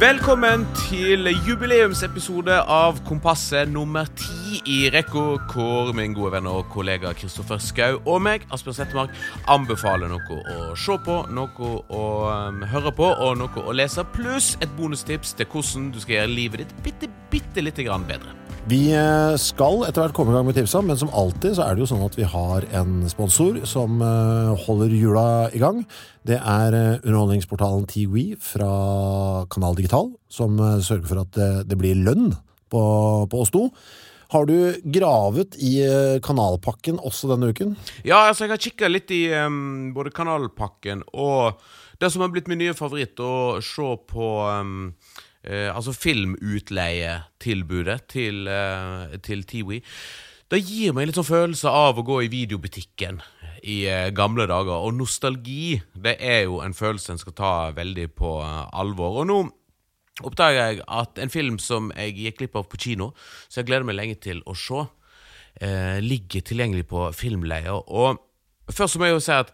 Velkommen til jubileumsepisode av Kompasset nummer ti i rekka, hvor min gode venn og kollega Kristoffer Skau og meg, Asbjørn Settemark, anbefaler noe å se på, noe å um, høre på og noe å lese, pluss et bonustips til hvordan du skal gjøre livet ditt bitte, bitte lite grann bedre. Vi eh, skal etter hvert komme i gang med tipsa, men som alltid så er det jo sånn at vi har en sponsor som eh, holder jula i gang. Det er eh, underholdningsportalen TWE fra Kanal Digital, som sørger for at det blir lønn på, på oss to. Har du gravet i kanalpakken også denne uken? Ja, altså jeg har kikka litt i um, både kanalpakken og det som har blitt min nye favoritt, å se på um, eh, altså filmutleietilbudet til, eh, til Tiwi. Det gir meg litt sånn følelse av å gå i videobutikken i eh, gamle dager. Og nostalgi det er jo en følelse en skal ta veldig på alvor. Og nå oppdager jeg at en film som jeg gikk glipp av på kino, så jeg gleder meg lenge til å se, eh, ligger tilgjengelig på filmleier. Og først må jeg jo si at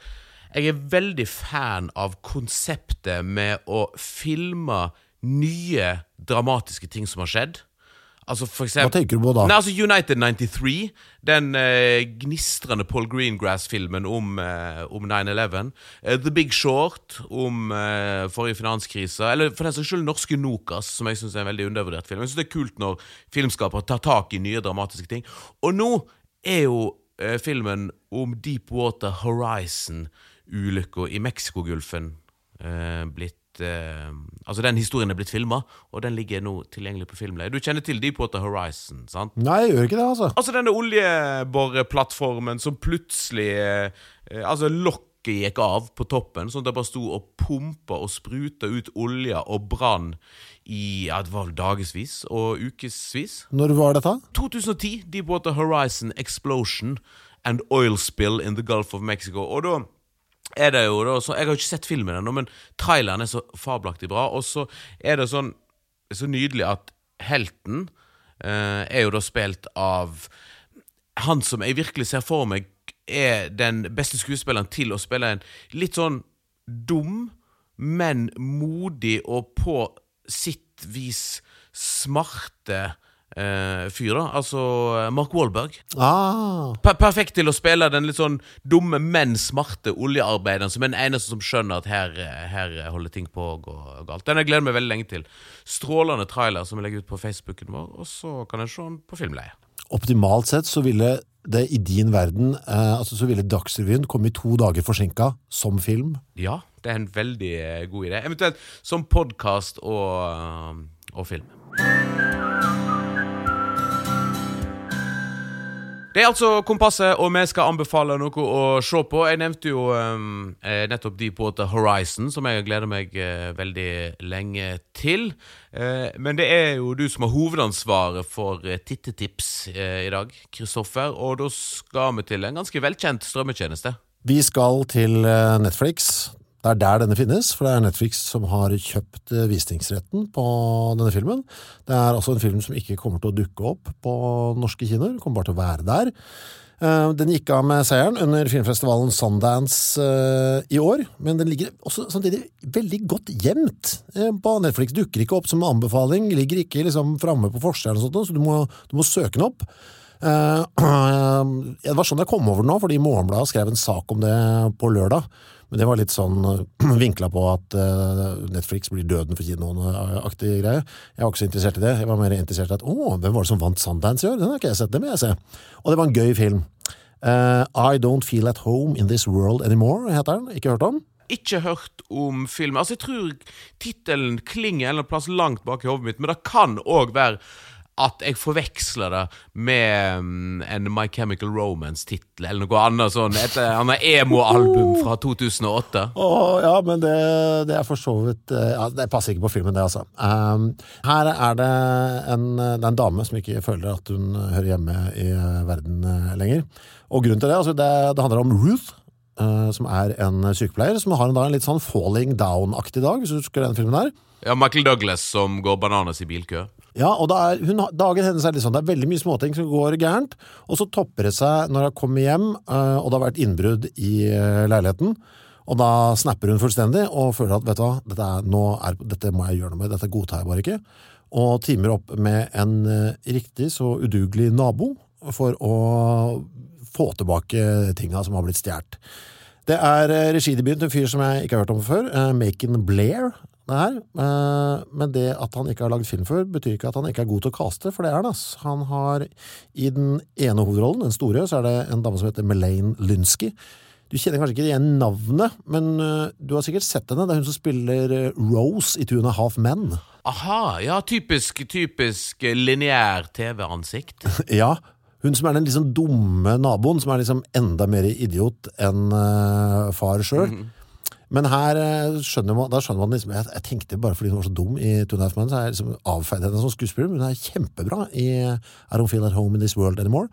jeg er veldig fan av konseptet med å filme nye dramatiske ting som har skjedd. Altså for eksempel, Hva tenker du på da? Nei, altså United 93, den uh, gnistrende Paul Greengrass-filmen om, uh, om 9-11. Uh, The Big Short om forrige finanskrise. Eller for den saks skyld norske Nokas, som jeg syns er en veldig undervurdert film. Jeg synes Det er kult når filmskapere tar tak i nye dramatiske ting. Og nå er jo filmen om Deepwater Horizon-ulykka i Mexicogolfen blitt eh, Altså, den historien er blitt filma, og den ligger nå tilgjengelig på filmleie. Du kjenner til Deepwater Horizon, sant? Nei, jeg gjør ikke det, altså. Altså denne oljeboreplattformen som plutselig eh, Altså, lokket gikk av på toppen, sånn at det bare sto og pumpa og spruta ut olje og brann i ja, det var dagevis og ukevis. Når var dette? 2010. Deepwater Horizon Explosion and Oil Spill in the Gulf of Mexico. Og da er det jo da så, Jeg har ikke sett filmen ennå, men traileren er så fabelaktig bra. Og så er det sånn så nydelig at helten eh, er jo da spilt av han som jeg virkelig ser for meg er den beste skuespilleren til å spille en litt sånn dum, men modig og på sitt vis smarte uh, fyr, da. Altså eh, Mark Wallberg. Ah. Per perfekt til å spille den litt sånn dumme, men smarte oljearbeideren som er den eneste som skjønner at her, eh, her holder ting på å gå galt. Den jeg gleder meg veldig lenge til. Strålende trailer som jeg legger ut på Facebooken vår, og så kan jeg se den på filmleie. Optimalt sett så ville det i din verden eh, altså så ville Dagsrevyen komme i to dager forsinka som film. Ja, det er en veldig god idé. Eventuelt som podkast og, og film. Det er altså Kompasset, og vi skal anbefale noe å se på. Jeg nevnte jo um, nettopp Deepwater Horizon, som jeg gleder meg uh, veldig lenge til. Uh, men det er jo du som har hovedansvaret for uh, tittetips i dag, Kristoffer. Og da skal vi til en ganske velkjent strømmetjeneste. Vi skal til Netflix. Det er der denne finnes, for det er Netflix som har kjøpt eh, visningsretten på denne filmen. Det er altså en film som ikke kommer til å dukke opp på norske kinoer, kommer bare til å være der. Eh, den gikk av med seieren under filmfestivalen Sundance eh, i år, men den ligger også samtidig veldig godt gjemt på Netflix. Dukker ikke opp som anbefaling, ligger ikke liksom framme på forsiden, så du må, du må søke den opp. Det var sånn jeg kom over den nå, fordi Morgenbladet skrev en sak om det på lørdag. Men det var litt sånn vinkla på at uh, Netflix blir døden for kinoen-aktig greie. Jeg var ikke så interessert i det. Jeg var mer interessert i at å, hvem var det som vant Sundance i år? Den har ikke jeg sett, det må jeg se. Og det var en gøy film. Uh, I Don't Feel At Home In This World Anymore, heter den. Ikke hørt om? Ikke hørt om filmen. Altså, jeg tror tittelen klinger en eller annen plass langt bak i hodet mitt, men det kan òg være at jeg forveksler det med um, en My Chemical Romance-tittel, eller noe annet sånn. Et annet emo-album fra 2008. Oh, ja, men det, det, er for så vidt eh, ja, Det passer ikke på filmen, det, altså. Um, her er det en, det er en dame som ikke føler at hun hører hjemme i verden eh, lenger. Og grunnen til det, altså, det, det handler om Ruth. Uh, som er en sykepleier som har en, da, en litt sånn falling down-aktig dag, hvis du husker den filmen der. Ja, Michael Douglas som går bananas i bilkø. Ja, og er, hun, dagen hennes er litt sånn, det er veldig mye småting som går gærent, og så topper det seg når hun kommer hjem, uh, og det har vært innbrudd i uh, leiligheten. Og da snapper hun fullstendig og føler at vet du hva, dette, er, er, dette må jeg gjøre noe med, dette godtar jeg bare ikke. Og timer opp med en eh, riktig så udugelig nabo for å få tilbake tinga som har blitt stjålet. Det er eh, regidebuten til en fyr som jeg ikke har hørt om før, eh, Macon Blair. Det her. Eh, Men det at han ikke har lagd film før, betyr ikke at han ikke er god til å caste, for det er han. ass. Han har i den ene hovedrollen, den store, så er det en dame som heter Melaine Lynsky. Du kjenner kanskje ikke igjen navnet, men du har sikkert sett henne. Det er hun som spiller Rose i Two and a Half Men. Aha, ja, typisk, typisk lineær TV-ansikt. Ja, hun som er den liksom dumme naboen, som er liksom enda mer idiot enn uh, far sjøl. Men her eh, skjønner man, da skjønner man liksom jeg, jeg tenkte bare fordi hun var så dum i Two Nights Men, så jeg liksom avfeide henne som skuespiller, men hun er kjempebra i I Don't Feel At Home In This World Anymore.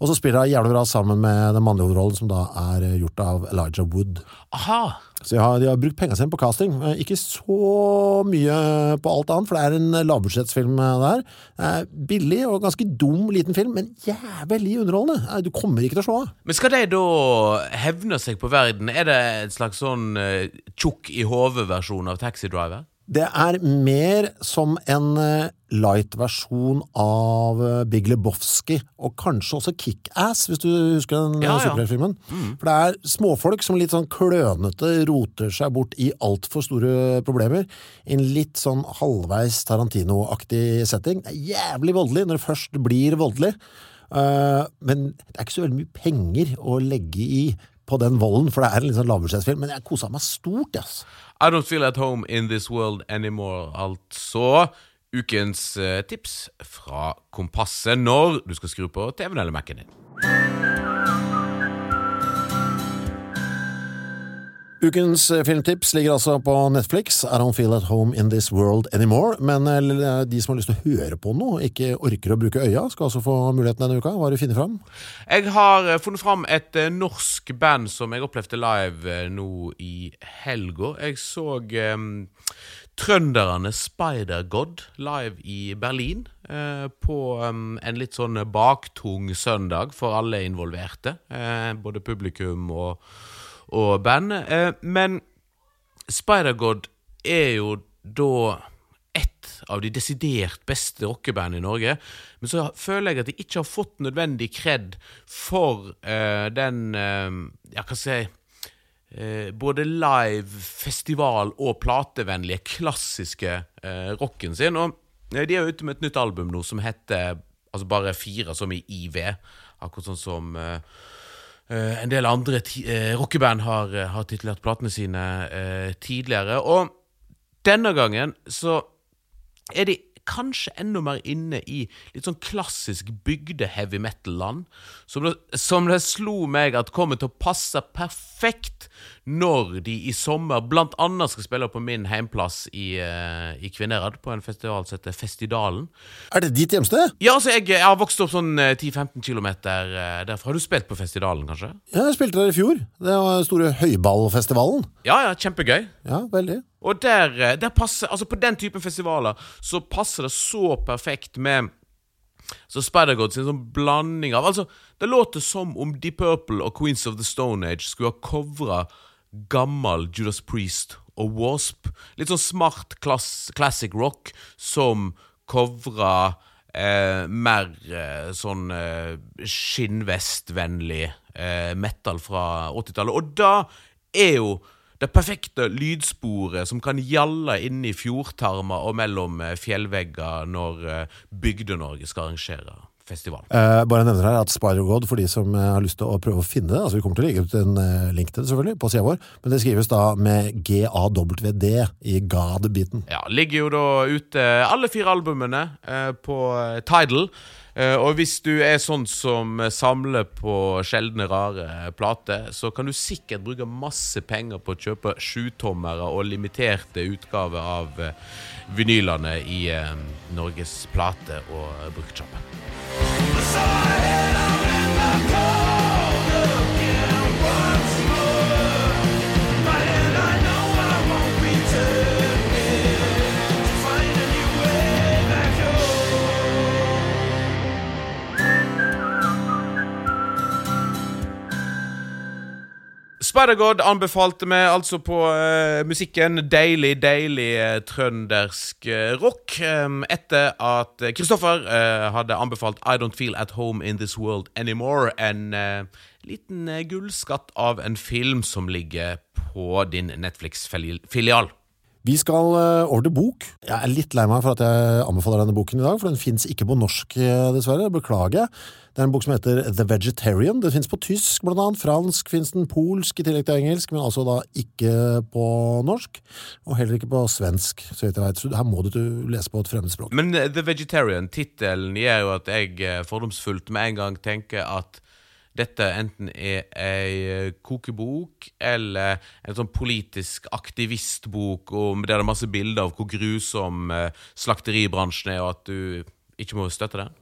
Og så spiller hun jævlig bra sammen med den mannlige hovedrollen, som da er eh, gjort av Elijah Wood. Aha, Så de har, de har brukt pengene sine på casting. Eh, Ikke så mye på alt annet, for det er en lavbudsjettsfilm eh, der. Eh, Billig og ganske dum liten film, men jævlig underholdende. Eh, Du kommer ikke til å slå av. Men skal de da hevne seg på verden? Er det en slags sånn tjukk i hodet-versjon av Taxi Driver? Det er mer som en eh, light-versjon av eh, Big Lebowski, og kanskje også Kick-Ass, hvis du husker den Ja, superheltfilmen. ja. Mm. For det er småfolk som litt sånn klønete roter seg bort i altfor store problemer. I en litt sånn halvveis Tarantino-aktig setting. Det er jævlig voldelig når det først blir voldelig. Eh, men det er ikke så veldig mye penger å legge i på den volden, for det er en litt sånn lavbudsjettfilm, Men jeg kosa meg stort, Yes. I don't feel at home in this world anymore, altså. Ukens eh, tips fra Kompasset når du skal skru på TV-en eller Mac-en din. Ukens eh, filmtips ligger altså på Netflix. I don't feel at home in this world anymore. Men eh, de som har lyst til å høre på noe, ikke orker å bruke øya, skal altså få muligheten denne uka. Hva har du funnet fram? Jeg har eh, funnet fram et eh, norsk band som jeg opplevde live eh, nå i helga. Jeg så um, trønderne Spider-God live i Berlin. eh, på um, en litt sånn baktung søndag for alle involverte. eh, både publikum og, og band. Eh, men Spider-God er jo da ett av de desidert beste rockeband i Norge. Men så føler jeg at de ikke har fått nødvendig kred for eh, den eh, Ja, hva skal jeg eh, Både live, festival og platevennlige, klassiske eh, rocken sin. Og eh, de er ute med et nytt album nå som heter Altså bare fire, som i IV. Akkurat sånn som Eh, en del andre eh, rockeband har, eh, har titlert platene sine eh, tidligere. Og denne gangen så er de kanskje enda mer inne i litt sånn klassisk bygde heavy metal-land. Som, som det slo meg at kommer til å passe perfekt når de i sommer blant annet skal spille på min heimplass i, eh, i Kvinnherad, på en festival som heter Festidalen. Er det ditt hjemsted? Ja, altså, jeg, jeg har vokst opp sånn eh, 10-15 km derfra. Har du spilt på Festivalen, kanskje? Ja, jeg spilte der i fjor. Det var den store høyballfestivalen. Ja, ja, kjempegøy. Ja, veldig. Og der, eh, der passer, altså på den typen festivaler så passer det så perfekt med så Spider-God sin sånn blanding av Altså, det låter som om Deep Purple og Queens of the Stone Age skulle ha covra gammel Judas Priest og Wasp. Litt sånn smart klass, classic rock som covra eh, mer eh, sånn eh, skinnvestvennlig eh, metal fra 80-tallet. Og da er jo det perfekte lydsporet som kan gjalle inn i fjordtarmer og mellom eh, fjellvegger når eh, Bygde-Norge skal arrangere festival. Eh, bare nevner her at Spider-God, for de som eh, har lyst til å prøve å finne det, altså vi kommer til å legge ut en eh, link til det selvfølgelig, på sida vår, men det skrives da med G-A-W-D i God-biten. Ja, ligger jo da ute alle fire albumene eh, på Tidal. Eh, og hvis du er sånn som samler på sjeldne, rare plater, så kan du sikkert bruke masse penger på å kjøpe sjutommere og limiterte utgaver av eh, vinylene i eh, Norges plate- og bruktsjappe. Spider-God anbefalte meg altså på uh, musikken deilig, deilig eh, trøndersk uh, rock. Um, etter at Kristoffer hadde anbefalt I Don't Feel At Home In This World Anymore. En liten gullskatt av en film som ligger på din Netflix-filial. Vi skal eh, over til bok. Jeg er litt lei meg for at jeg anbefaler denne boken i dag, for den fins ikke på norsk, eh, dessverre. Beklager. Det er en bok som heter The Vegetarian. Den fins på tysk, blant annet. Fransk fins den, polsk i tillegg til engelsk, men altså da ikke på norsk. Og heller ikke på svensk, så vidt jeg veit. Så her må du lese på et fremmedspråk. Men eh, The Vegetarian, tittelen, gjør jo at jeg fordomsfullt med en gang tenker at dette enten er ei eh, kokebok eller en sånn politisk aktivistbok om der det er masse bilder av hvor grusom eh, slakteribransjen er, og at du ikke må støtte den.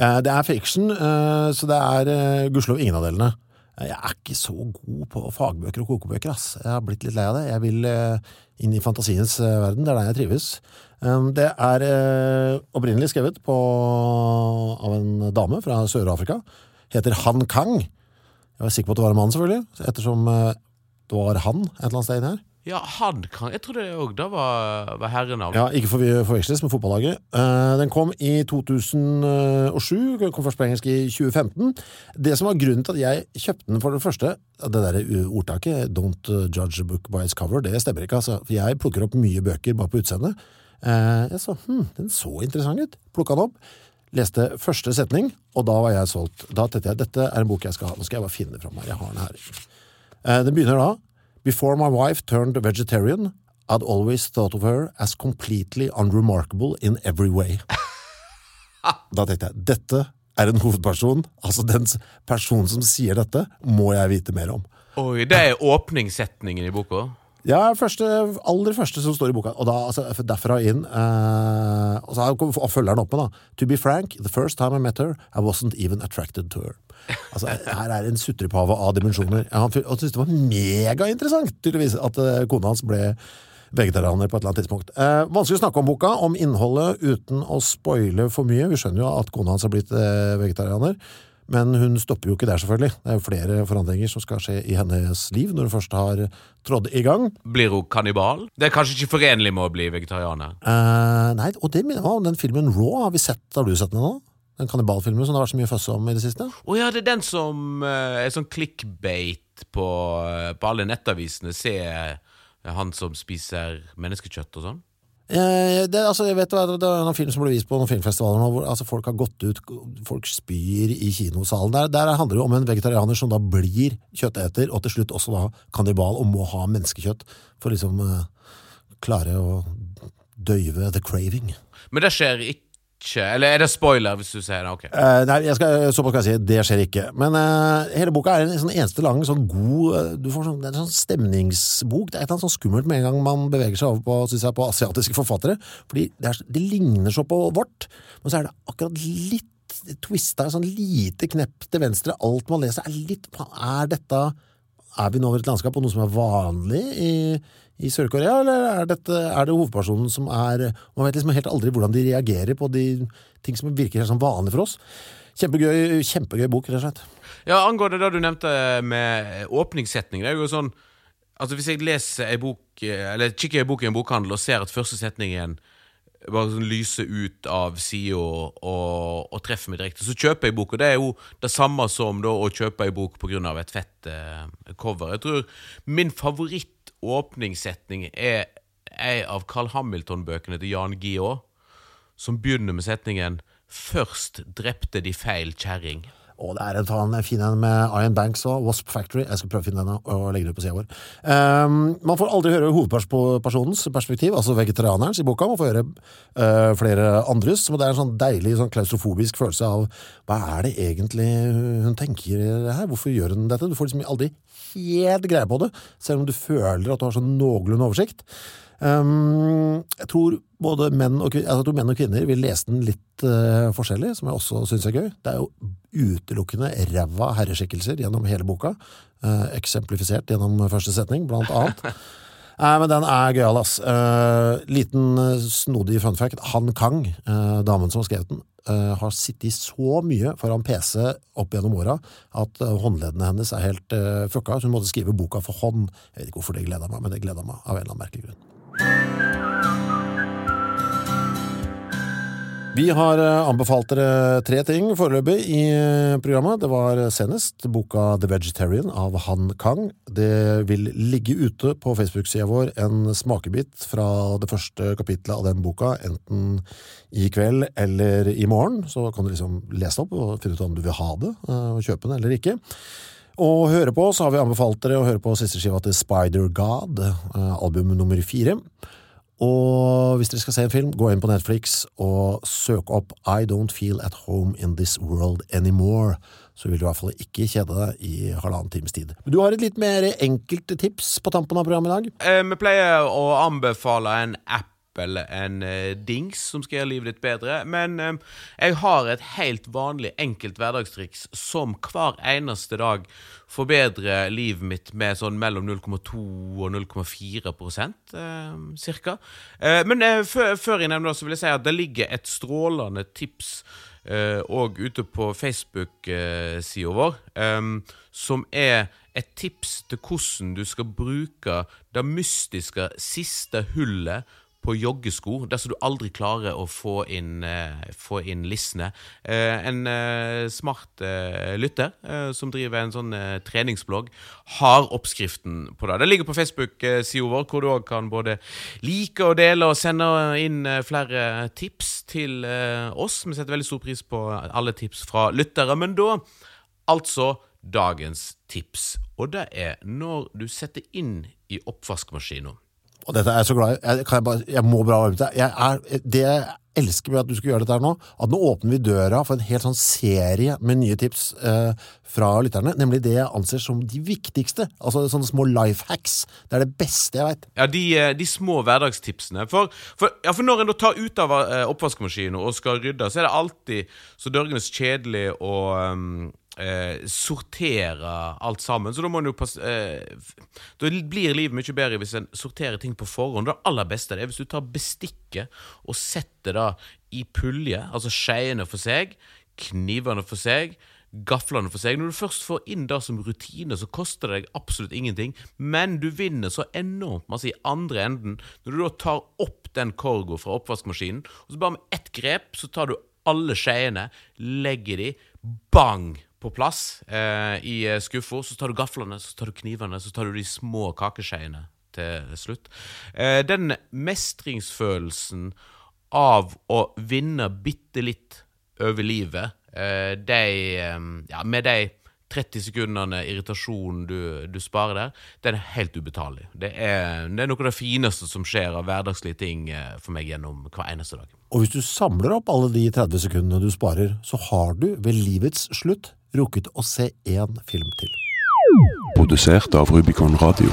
Eh, Det er fiction, så det er gudskjelov ingen av delene. Jeg er ikke så god på fagbøker og kokebøker, ass. Jeg har blitt litt lei av det. Jeg vil inn i fantasiens verden, det er der jeg trives. Um, Det er opprinnelig skrevet på, av en dame fra Sør-Afrika. Heter Han Kang. Jeg var sikker på at det var en mann, selvfølgelig, ettersom eh, det var han et eller annet sted inne her. Ja, han Kang. Jeg trodde òg det var, var herrenavn. Ja, Ikke forvi- forveksles med fotballaget. Eh, den kom i 2007, den kom først på engelsk i 2015. Det som var grunnen til at jeg kjøpte den for det første, det der ordtaket 'don't uh, judge a book by its cover', det stemmer ikke. altså. For jeg plukker opp mye bøker bare på utseendet. Eh, jeg så hm, den så interessant ut. Plukka den opp. Leste første setning, og da var jeg solgt. Da tenkte jeg dette er en bok jeg skal ha. Nå skal jeg bare finne det fram her. Jeg har den her. Eh, Den begynner da Before my wife turned vegetarian, I'd always thought of her as completely unremarkable in every way. Da tenkte jeg, dette er en hovedperson, altså den personen som sier dette, må jeg vite mer om. Oi, det er åpningssetningen i boka. Ja, første, aller første som står i boka, og da, altså, derfra inn, eh, og så følger den opp med da, To be frank, the first time I met her, I wasn't even attracted to her. Altså, her er en sutrepave av dimensjoner. Han og syntes det var megainteressant, tydeligvis, at eh, kona hans ble vegetarianer på et eller annet tidspunkt. Eh, vanskelig å snakke om boka, om innholdet, uten å spoile for mye. Vi skjønner jo at kona hans har blitt eh, vegetarianer, men hun stopper jo ikke der, selvfølgelig. Det er jo flere forandringer som skal skje i hennes liv når hun først har trådd i gang. Blir hun kannibal? Det er kanskje ikke forenlig med å bli vegetarianer. Uh, nei, og det minner meg om den filmen Raw. Har vi sett, har du sett den nå? Den kannibalfilmen som det har vært så mye føss om i det siste? Å ja, det er den som uh, er sånn clickbait på, uh, på alle nettavisene. Se han som spiser menneskekjøtt og sånn. Eh, det, altså, jeg vet, det er en film som ble vist på noen filmfestivaler hvor altså, folk har gått ut, folk spyr i kinosalen. Der, der handler det om en vegetarianer som da blir kjøtteter, og til slutt også da kannibal, og må ha menneskekjøtt for liksom uh, klare å døyve the craving. Men det skjer ikke Eller er det spoiler hvis du sier det? Okay. Uh, nei, skal, såpass kan jeg si, det skjer ikke. Men uh, hele boka er en sånn eneste lang, sånn god eh, du får sånn, Det er en sånn stemningsbok. Det er et eller annet sånn skummelt med en gang man beveger seg over på, synes jeg, på asiatiske forfattere. Fordi det, er, det ligner så på vårt, men så er det akkurat litt twista, sånn lite knepp til venstre. Alt man leser er litt Er dette er vi nå over et landskap og noe som er vanlig i, i Sør-Korea, eller er, dette, er det hovedpersonen som er Man vet liksom helt aldri hvordan de reagerer på de ting som virker helt sånn vanlig for oss. Kjempegøy, kjempegøy bok, rett og slett. Ja, Angående det du nevnte med åpningssetning. Det er jo sånn Altså Hvis jeg leser ei bok Eller kikker ei bok i en bokhandel og ser at første setningen bare sånn lyser ut av sida og, og, og treffer meg direkte, så kjøper jeg bok. Og det er jo det samme som da å kjøpe ei bok pga. et fett eh, cover. Jeg tror min favorittåpningssetning er ei av Carl Hamilton-bøkene til Jan Guillaud, som begynner med setningen 'Først drepte de feil kjerring'. Og det er en, fin en med Iron Banks og Wasp Factory. Jeg skal prøve å finne den og legge det ut på sida vår. Um, man får aldri høre hovedpersonens perspektiv, altså vegetarianerens i boka. Man får høre uh, flere andres. Og det er en sånn deilig sånn klaustrofobisk følelse av hva er det egentlig hun tenker her? Hvorfor gjør hun dette? Du får liksom aldri helt greie på det, selv om du føler at du har sånn noenlunde oversikt. Um, jeg tror både menn og, altså, tror menn og kvinner vil lese den litt uh, forskjellig, som jeg også syns er gøy. Det er jo utelukkende ræva herreskikkelser gjennom hele boka, uh, eksemplifisert gjennom første setning, blant annet. Nei, men den er gøyal, ass. Uh, liten snodig fun fact. Han Kang, uh, damen som har skrevet den, uh, har sittet så mye foran PC opp gjennom åra at håndleddene hennes er helt fucka. Så hun måtte skrive boka for hånd. Jeg vet ikke hvorfor det gleda meg, men det gleda meg av en eller annen merkelig grunn. Vi har eh, anbefalt dere tre ting foreløpig i eh, programmet. Det var senest boka The Vegetarian av Han Kang. Det vil ligge ute på Facebook-sida vår en smakebit fra det første kapitlet av den boka, enten i kveld eller i morgen. Så kan du liksom lese opp og finne ut om du vil ha det, eh, og kjøpe den eller ikke. Og høre på, så har vi anbefalt dere å høre på siste skiva til Spider God, album nummer fire. Og hvis dere skal se en film, gå inn på Netflix og søk opp I Don't Feel At Home In This World Anymore. Så vil du i hvert fall ikke kjede deg i halvannen times tid. Men du har et litt mer enkelt tips på tampen av programmet i dag? Eh, vi pleier å anbefale en app en uh, dings som skal gjøre livet ditt bedre. Men uh, jeg har et helt vanlig, enkelt hverdagstriks som hver eneste dag forbedrer livet mitt med sånn mellom 0,2 og 0,4 uh, cirka. Uh, men før, jeg nevner det, så vil jeg si at det ligger et strålende tips og ute på Facebook-sida vår, som er et tips til hvordan du skal bruke det mystiske siste hullet på joggesko dersom du aldri klarer å få inn, uh, få inn listene. Uh, en uh, smart lytter som driver en sånn treningsblogg, har oppskriften på det. Det ligger på Facebook-sida vår, hvor du òg kan både like og dele og sende inn flere tips til oss. Vi setter veldig stor pris på alle tips fra lyttere. Men da altså dagens tips. Og det er når du setter inn i oppvaskmaskinen og dette er jeg så glad i. Jeg, jeg, bare, jeg må bare avbryte deg. Det jeg elsker med at du skal gjøre dette her nå, at nå åpner vi døra for en helt sånn serie med nye tips eh, fra lytterne. Nemlig det jeg anser som de viktigste. Altså sånne små life hacks. Det er det beste jeg veit. Ja, de, eh, de, små hverdagstipsene. For, for, ja, for når en da tar ut av oppvaskemaskinen oppvaskmaskinen og skal rydde, så er det alltid så dørgenes kjedelig å um eh, sortere alt sammen. Så da må jo passe eh, Da blir livet mye bedre hvis en sorterer ting på forhånd. Det aller beste er hvis du tar bestikket og setter det i pulje, altså skeiene for seg, knivene for seg gaflene for seg. Når du først får inn det som rutine, så koster det deg absolutt ingenting, men du vinner så enormt masse i andre enden når du da tar opp den korgo fra oppvaskmaskinen, og så bare med ett grep så tar du alle skeiene, legger de, bang! På plass eh, i eh, skuffa. Så tar du gaflene, så tar du knivene, så tar du de små kakeskeiene til slutt. Eh, den mestringsfølelsen av å vinne bitte litt over livet, eh, de, eh, ja, med de 30 sekundene irritasjon du, du, sparer der, den er helt ubetalelig. Det er, det er, noe av det fineste som skjer av hverdagslige ting eh, for meg gjennom hver eneste dag. Og hvis du samler opp alle de 30 sekundene du sparer, så har du ved livets slutt rukket å se én film til. Produsert av Rubicon Radio.